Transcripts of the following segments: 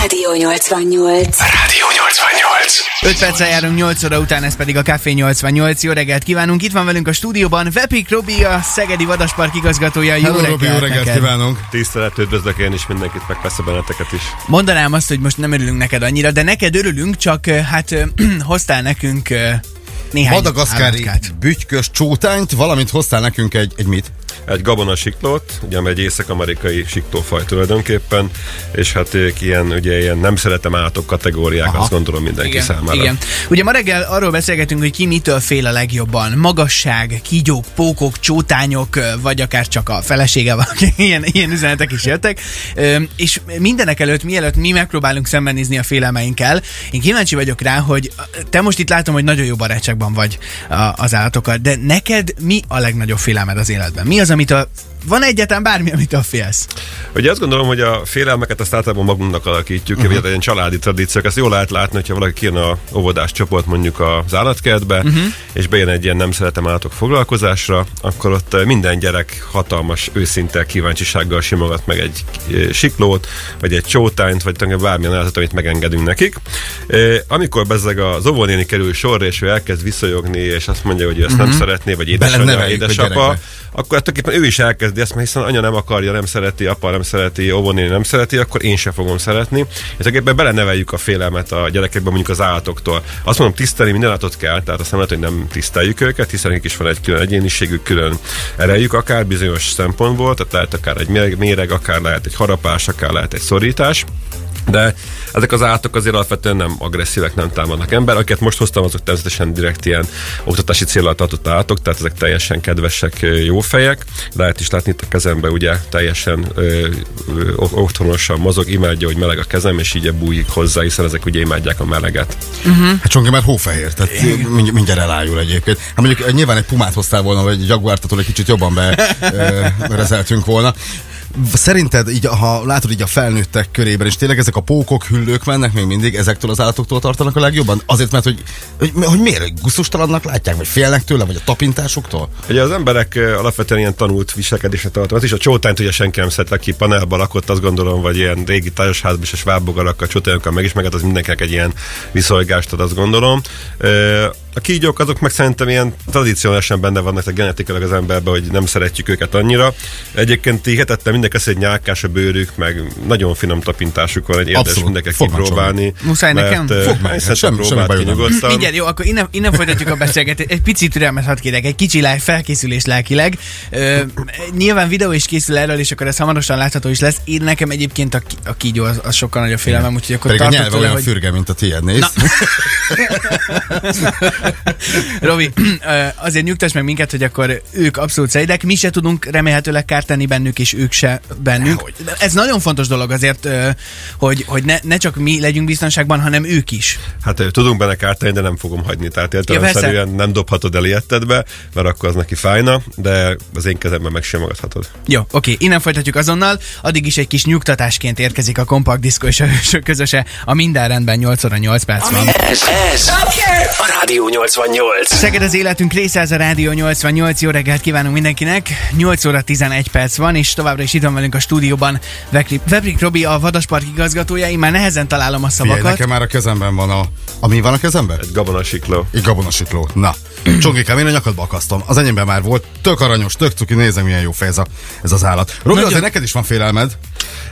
Rádió 88. Rádió 88. 5 perccel járunk 8 óra után, ez pedig a Café 88. Jó reggelt kívánunk! Itt van velünk a stúdióban Vepik Robi, a Szegedi Vadaspark igazgatója. Jó Hello, reggelt, Robi, jó reggelt neked. kívánunk! Tisztelet, üdvözlök én is mindenkit, meg persze benneteket is. Mondanám azt, hogy most nem örülünk neked annyira, de neked örülünk, csak hát hoztál nekünk néhány Madagaszkári állatkát. bütykös csótányt, valamint hoztál nekünk egy, egy mit? Egy gabona siklót, ugye amely egy észak-amerikai siklófaj tulajdonképpen, és hát ők ilyen, ugye ilyen nem szeretem átok kategóriák, Aha. azt gondolom mindenki Igen, számára. igen. Ugye ma reggel arról beszélgetünk, hogy ki mitől fél a legjobban. Magasság, kígyók, pókok, csótányok, vagy akár csak a felesége valaki. Ilyen, ilyen üzenetek is jöttek. És mindenek előtt, mielőtt mi megpróbálunk szembenézni a félelmeinkkel, én kíváncsi vagyok rá, hogy te most itt látom, hogy nagyon jó barátságban vagy az állatokkal, de neked mi a legnagyobb félelmed az életben? Mi az, amit a van egyáltalán bármi, amit a félsz? Ugye azt gondolom, hogy a félelmeket azt általában magunknak alakítjuk, uh-huh. ilyen családi tradíciók, ezt jól lehet látni, hogyha valaki kijön a óvodás csoport mondjuk az állatkertbe, uh-huh. és bejön egy ilyen nem szeretem állatok foglalkozásra, akkor ott minden gyerek hatalmas, őszinte kíváncsisággal simogat meg egy siklót, vagy egy csótányt, vagy tulajdonképpen bármilyen állatot, amit megengedünk nekik. Amikor bezzeg az óvónéni kerül sorra, és ő elkezd visszajogni, és azt mondja, hogy ő ezt uh-huh. nem szeretné, vagy édesanyja, édesapa, akkor tulajdonképpen ő is elkezdi ezt, mert hiszen anya nem akarja, nem szereti, apa nem szereti, óvónéni nem szereti, akkor én sem fogom szeretni. És ebben beleneveljük a félelmet a gyerekekbe, mondjuk az állatoktól. Azt mondom, tisztelni minden állatot kell, tehát azt nem lehet, hogy nem tiszteljük őket, hiszen nekik is van egy külön egyéniségük, külön erejük, akár bizonyos szempontból, tehát lehet akár egy méreg akár lehet egy harapás, akár lehet egy szorítás. De ezek az állatok azért alapvetően nem agresszívek, nem támadnak ember. Akiket most hoztam, azok természetesen direkt ilyen oktatási célral tartott állatok, tehát ezek teljesen kedvesek, jó fejek. Lehet is látni itt a kezembe, ugye teljesen ö, ö, otthonosan mozog, imádja, hogy meleg a kezem, és így bújik hozzá, hiszen ezek ugye imádják a meleget. Hát csonki már hófehér, tehát mindj- mindjárt elájul egyébként. Hát mondjuk nyilván egy pumát hoztál volna, vagy egy jaguártatól egy kicsit jobban be ö, rezeltünk volna. Szerinted, így, ha látod így a felnőttek körében, és tényleg ezek a pókok, hüllők mennek még mindig, ezektől az állatoktól tartanak a legjobban? Azért, mert hogy, hogy, hogy miért? Gusztustalannak látják, vagy félnek tőle, vagy a tapintásuktól? Ugye az emberek alapvetően ilyen tanult viselkedésre tartanak. Is a csótányt ugye senki nem szeret, aki panelba lakott, azt gondolom, vagy ilyen régi tájasházban és a svábbogarak, a csótányokkal megismerket, az mindenkinek egy ilyen viszonygást ad, azt gondolom. A kígyók azok meg szerintem ilyen tradicionálisan benne vannak a genetikailag az emberben, hogy nem szeretjük őket annyira. Egyébként hihetetlen mindenki azt, hogy nyálkás a bőrük, meg nagyon finom tapintásuk van, egy érdemes Abszolút. mindenki kipróbálni. Muszáj nekem? Mert, Fog ö, meg, semmi próbáld ki nyugodtan. Mindjárt, jó, akkor innen, innen folytatjuk a beszélgetést. Egy picit türelmet hadd kérek, egy kicsi lá- felkészülés lelkileg. Ö, nyilván videó is készül erről, és akkor ez hamarosan látható is lesz. Én nekem egyébként a, a kígyó az, az sokkal nagyobb félelmem, úgyhogy akkor Pedig a nyelve olyan hogy... fürge, mint a tiéd, nézd. Robi, azért nyugtass meg minket, hogy akkor ők abszolút szeridek, mi se tudunk remélhetőleg kárt tenni bennük, és ők se bennünk. Ez nagyon fontos dolog azért, hogy, hogy ne, ne csak mi legyünk biztonságban, hanem ők is. Hát tudunk benne kártani, de nem fogom hagyni. Tehát értelemszerűen nem dobhatod el ilyettedbe, mert akkor az neki fájna, de az én kezemben megsimogathatod. Jó, oké, innen folytatjuk azonnal. Addig is egy kis nyugtatásként érkezik a kompakt diszkó és a hősök közöse. A minden rendben 8 óra 8 perc van. Ez, ez a Rádió 88. Szeged az életünk része, ez a Rádió 88. Jó reggelt kívánunk mindenkinek. 8 óra 11 perc van, és továbbra is itt van velünk a stúdióban Veprik Robi, a Vadaspark igazgatója. Én már nehezen találom a Figyelj, szavakat. nekem már a kezemben van a... Ami van a kezemben? Egy gabonasikló. Egy gabonasikló. Na, csongikám, én a nyakadba akasztom. Az enyémben már volt. Tök aranyos, tök cuki, nézem, milyen jó fej ez, a, ez az állat. Robi, Nagyon- azért neked is van félelmed.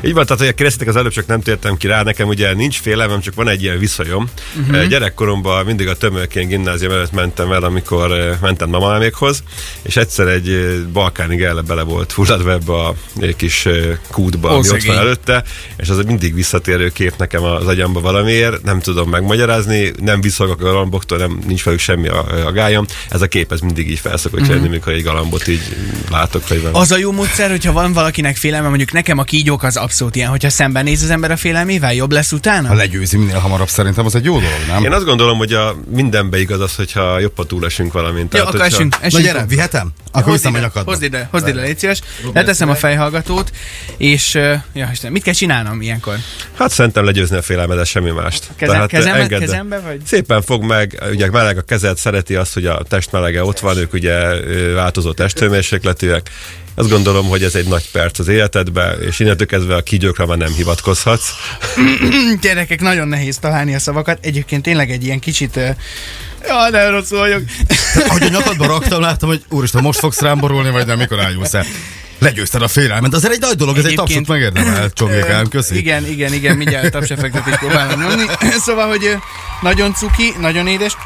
Így van, tehát hogy kérdeztetek az előbb, csak nem tértem ki rá, nekem ugye nincs félelmem, csak van egy ilyen viszonyom. Uh-huh. Gyerekkoromban mindig a tömölkén gimnázium előtt mentem el, amikor eh, mentem mamamékhoz, és egyszer egy eh, balkáni gelle bele volt fulladva ebbe a eh, kis eh, kútba, ami ott van előtte, és az mindig visszatérő kép nekem az agyamba valamiért, nem tudom megmagyarázni, nem visszagok a galamboktól, nem, nincs velük semmi a, a gályom. Ez a kép ez mindig így felszokott uh-huh. jönni, mikor egy galambot így látok, van. Az a jó módszer, hogyha van valakinek félelme, mondjuk nekem a kígyók az abszolút ilyen, hogyha szembenéz az ember a félelmével, jobb lesz utána? Ha legyőzi minél hamarabb, szerintem az egy jó dolog, nem? Én azt gondolom, hogy a mindenbe igaz az, hogyha jobban túlesünk valamint. Jó, akkor hogyha- esünk, Na esünk. gyere, vihetem? Akkor Hozd ide, hozd ide, hozd ide, légy szíves. Leteszem a fejhallgatót, és uh, ja, Isten, mit kell csinálnom ilyenkor? Hát szerintem legyőzni a félelmedet, semmi mást. Kezem, kezembe, engedd- kezembe vagy? Szépen fog meg, ugye meleg a kezed, szereti azt, hogy a test melege ott van, ők ugye változó testhőmérsékletűek, Azt gondolom, hogy ez egy nagy perc az életedben, és innentől kezdve a kígyókra már nem hivatkozhatsz. Gyerekek, nagyon nehéz találni a szavakat. Egyébként tényleg egy ilyen kicsit... Ja, de rosszul vagyok. Ahogy a nyakadba raktam, láttam, hogy úristen, most fogsz rám borulni, vagy nem, mikor ájulsz el. Legyőzted a félelmet, azért egy nagy dolog, ez egy Egyébként- tapsot megérdemel, csongékám, köszi. Igen, igen, igen, mindjárt tapsefektet is próbálom nyomni. Szóval, hogy nagyon cuki, nagyon édes,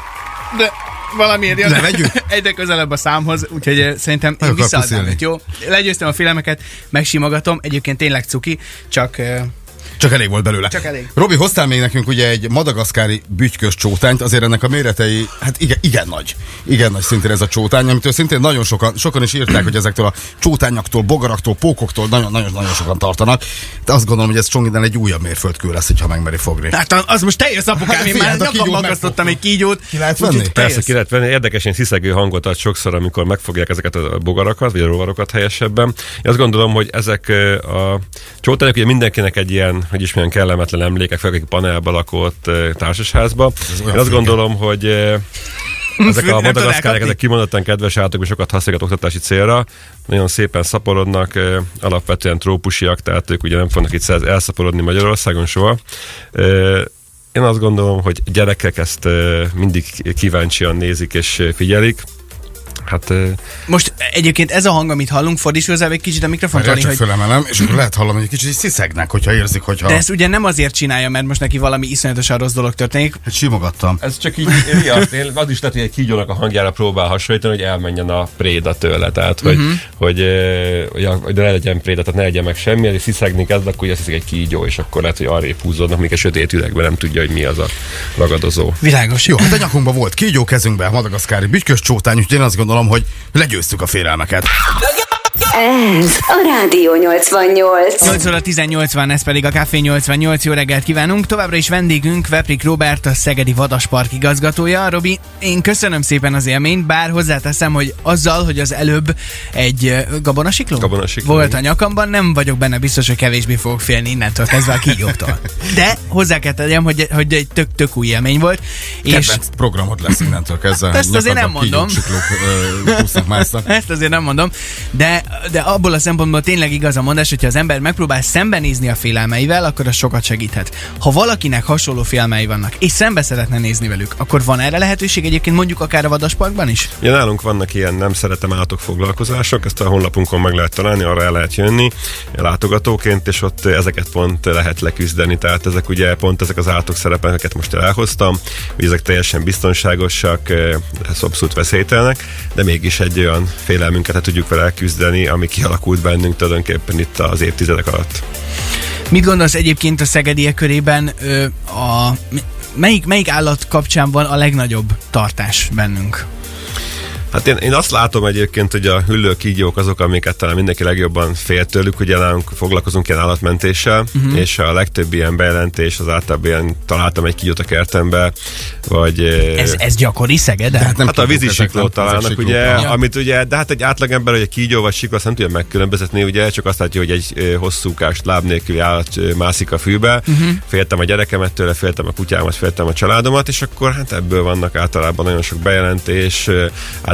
de valamiért jön Levegyük? egyre közelebb a számhoz, úgyhogy ö, szerintem én visszaadnám jó? Legyőztem a félelmeket, megsimogatom, egyébként tényleg cuki, csak ö, Csak elég volt belőle. Csak elég. Robi, hoztál még nekünk ugye egy madagaszkári bütykös csótányt, azért ennek a méretei, hát igen, igen nagy. Igen nagy szintén ez a csótány, amitől szintén nagyon sokan, sokan is írták, hogy ezektől a csótányaktól, bogaraktól, pókoktól nagyon, nagyon, nagyon sokan tartanak. De azt gondolom, hogy ez Csongiden egy újabb mérföldkő lesz, hogyha megmeri fogni. hát az most teljes apukám, én már hát a nyakamba kígyót akasztottam egy kígyót. Ki lehet venni? Persze ki lehet venni, érdekes ilyen sziszegő hangot ad sokszor, amikor megfogják ezeket a bogarakat, vagy a rovarokat helyesebben. Én azt gondolom, hogy ezek a csótányok ugye mindenkinek egy ilyen, hogy is milyen kellemetlen emlékek, főleg panelba lakott társasházba. Én azt gondolom, hogy ezek a madagaszkárek, ezek kimondottan kedves állatok, és sokat használják oktatási célra. Nagyon szépen szaporodnak, alapvetően trópusiak, tehát ők ugye nem fognak itt elszaporodni Magyarországon soha. Én azt gondolom, hogy gyerekek ezt mindig kíváncsian nézik és figyelik. Hát Most egyébként ez a hang, amit hallunk, fordíts hozzá egy kicsit a Tali, csak hogy fölemelem, és akkor lehet hallani, hogy egy kicsit így sziszegnek, hogyha érzik, hogyha... de ezt ugye nem azért csinálja, mert most neki valami iszonyatosan rossz dolog történik. Hát simogattam. ez csak így miatt, én az is lehet, hogy egy kígyónak a hangjára próbál hasonlítani, hogy elmenjen a préda tőle, tehát hogy, uh-huh. hogy, hogy, hogy ne legyen préda, tehát ne legyen meg semmi, és sziszegni kezd, akkor ugye egy kígyó, és akkor lehet, hogy arrébb húzódnak, még a sötét üvegben nem tudja, hogy mi az a ragadozó. Világos. Jó, hát a nyakunkban volt kígyó kezünkben, madagaszkári bütykös csótány, úgyhogy én azt gondolom, hogy legyőztük a félelmeket. Ez a Rádió 88. 8 óra 18 van, ez pedig a Café 88. Jó reggelt kívánunk. Továbbra is vendégünk Veprik Robert, a Szegedi Vadaspark igazgatója. Robi, én köszönöm szépen az élményt, bár hozzáteszem, hogy azzal, hogy az előbb egy ö, gabonasikló, Gabonasikló, volt a nyakamban, nem vagyok benne biztos, hogy kevésbé fogok félni innentől kezdve a kígyóktól. De hozzá kell tegyem, hogy, hogy egy tök, tök új élmény volt. És Kedvenc programod lesz innentől kezdve. Ezt azért nem mondom. kígyók, siklók, ö. Ezt azért nem mondom, de, de abból a szempontból tényleg igaz a mondás, hogyha az ember megpróbál szembenézni a félelmeivel, akkor az sokat segíthet. Ha valakinek hasonló félelmei vannak, és szembe szeretne nézni velük, akkor van erre lehetőség egyébként mondjuk akár a Vadasparkban is? Ja, nálunk vannak ilyen nem szeretem állatok foglalkozások, ezt a honlapunkon meg lehet találni, arra el lehet jönni látogatóként, és ott ezeket pont lehet leküzdeni. Tehát ezek ugye pont ezek az állatok szerepelnek, amiket most elhoztam, hogy ezek teljesen biztonságosak, eh, ez abszolút veszélytelnek, de mégis egy olyan félelmünket le tudjuk vele elküzdeni, ami kialakult bennünk tulajdonképpen itt az évtizedek alatt. Mit gondolsz egyébként a szegediek körében ö, a, melyik, melyik állat kapcsán van a legnagyobb tartás bennünk? Hát én, én azt látom egyébként, hogy a hüllő kígyók azok, amiket talán mindenki legjobban fél tőlük, ugye nálunk foglalkozunk ilyen állatmentéssel, uh-huh. és a legtöbb ilyen bejelentés az általában ilyen, találtam egy kígyót a kertembe, vagy... Ez, ez gyakori Szegeden? Hát nem Hát a ezek nem- találnak, ugye. Ja. amit ugye, de hát egy átlagember, hogy egy kígyó vagy sikló, azt nem tudja megkülönböztetni, ugye, csak azt látja, hogy egy hosszúkás, láb nélküli állat mászik a fűbe. Uh-huh. Féltem a gyerekemet tőle, féltem a kutyámat, féltem a családomat, és akkor hát ebből vannak általában nagyon sok bejelentés, ö,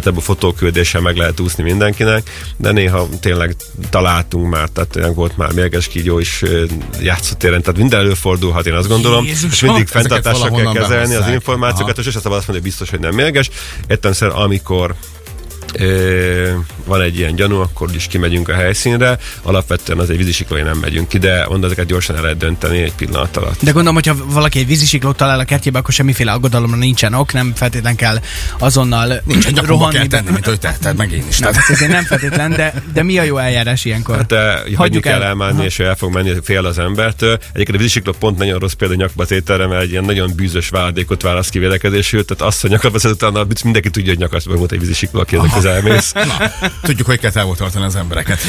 általában fotóküldéssel meg lehet úszni mindenkinek, de néha tényleg találtunk már, tehát tényleg volt már mérges kígyó is ö, játszótéren, tehát minden előfordulhat, én azt gondolom, Jézusom! és mindig Ezeket fenntartással kell kezelni az információkat, és azt szabad azt mondani, hogy biztos, hogy nem mérges. Értem amikor ö, van egy ilyen gyanú, akkor is kimegyünk a helyszínre. Alapvetően az egy vízisiklói nem megyünk ki, de mondom, ezeket gyorsan el lehet dönteni egy pillanat alatt. De gondolom, hogyha valaki egy vízisiklót talál a kertjébe, akkor semmiféle aggodalomra nincsen ok, nem feltétlen kell azonnal Nincs egy rohanni. kell tenni, mint hogy tetted, meg én is. Nem, Tehát- hát ezért nem feltétlen, de, de mi a jó eljárás ilyenkor? Hát eh, hagyjuk el, el. elmenni, Aha. és el fog menni, fél az embertől. Egyébként a vízisikló pont nagyon rossz példa nyakba tételre, mert egy ilyen nagyon bűzös váladékot választ ki védekezésül, tehát azt, hogy nyakba utána mindenki tudja, hogy nyakasba volt egy vízisikló, aki ezek közel mész. Na, tudjuk, hogy kell távol tartani az embereket.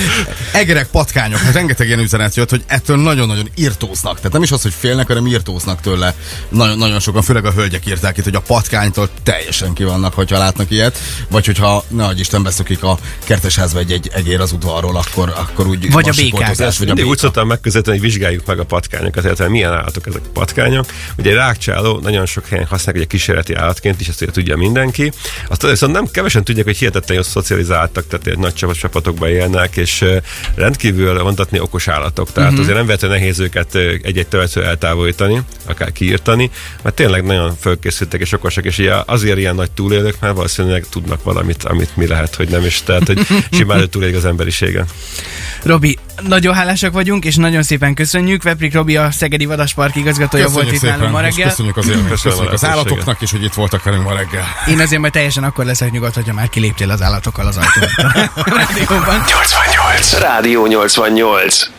Egerek, patkányok, hát rengeteg ilyen üzenet jött, hogy ettől nagyon-nagyon írtóznak. Tehát nem is az, hogy félnek, hanem írtóznak tőle. Nagyon, nagyon sokan, főleg a hölgyek írták itt, hogy a patkánytól teljesen ki vannak, hogyha látnak ilyet. Vagy hogyha, ne adj Isten, beszokik a kertesházba egy, egy egér az udvarról, akkor, akkor úgy Vagy a békák. Vagy a Mindig úgy béka. szoktam megközelíteni, hogy vizsgáljuk meg a patkányokat, illetve milyen állatok ezek a patkányok. Ugye egy rákcsáló nagyon sok helyen használják ugye kísérleti állatként is, ezt ugye tudja mindenki. Azt viszont nem kevesen tudják, hogy hihetetlen hihetetlenül szocializáltak, tehát nagy csapat, csapatokban élnek, és rendkívül mondhatni okos állatok. Tehát uh-huh. azért nem vehető nehéz őket egy-egy töltő eltávolítani, akár kiírtani, mert tényleg nagyon fölkészültek és okosak, és ilyen, azért ilyen nagy túlélők, mert valószínűleg tudnak valamit, amit mi lehet, hogy nem is. Tehát, hogy simán túlélik az emberisége. Robi, nagyon hálásak vagyunk, és nagyon szépen köszönjük. Veprik Robi, a Szegedi Vadaspark igazgatója volt itt nálunk ma reggel. köszönjük az élményt, Köszönöm köszönjük a az állatoknak is, hogy itt voltak velünk ma reggel. Én azért majd teljesen akkor leszek nyugodt, hogyha már kiléptél az állatokkal az ajtón. Rádióban. 88. Rádió 88.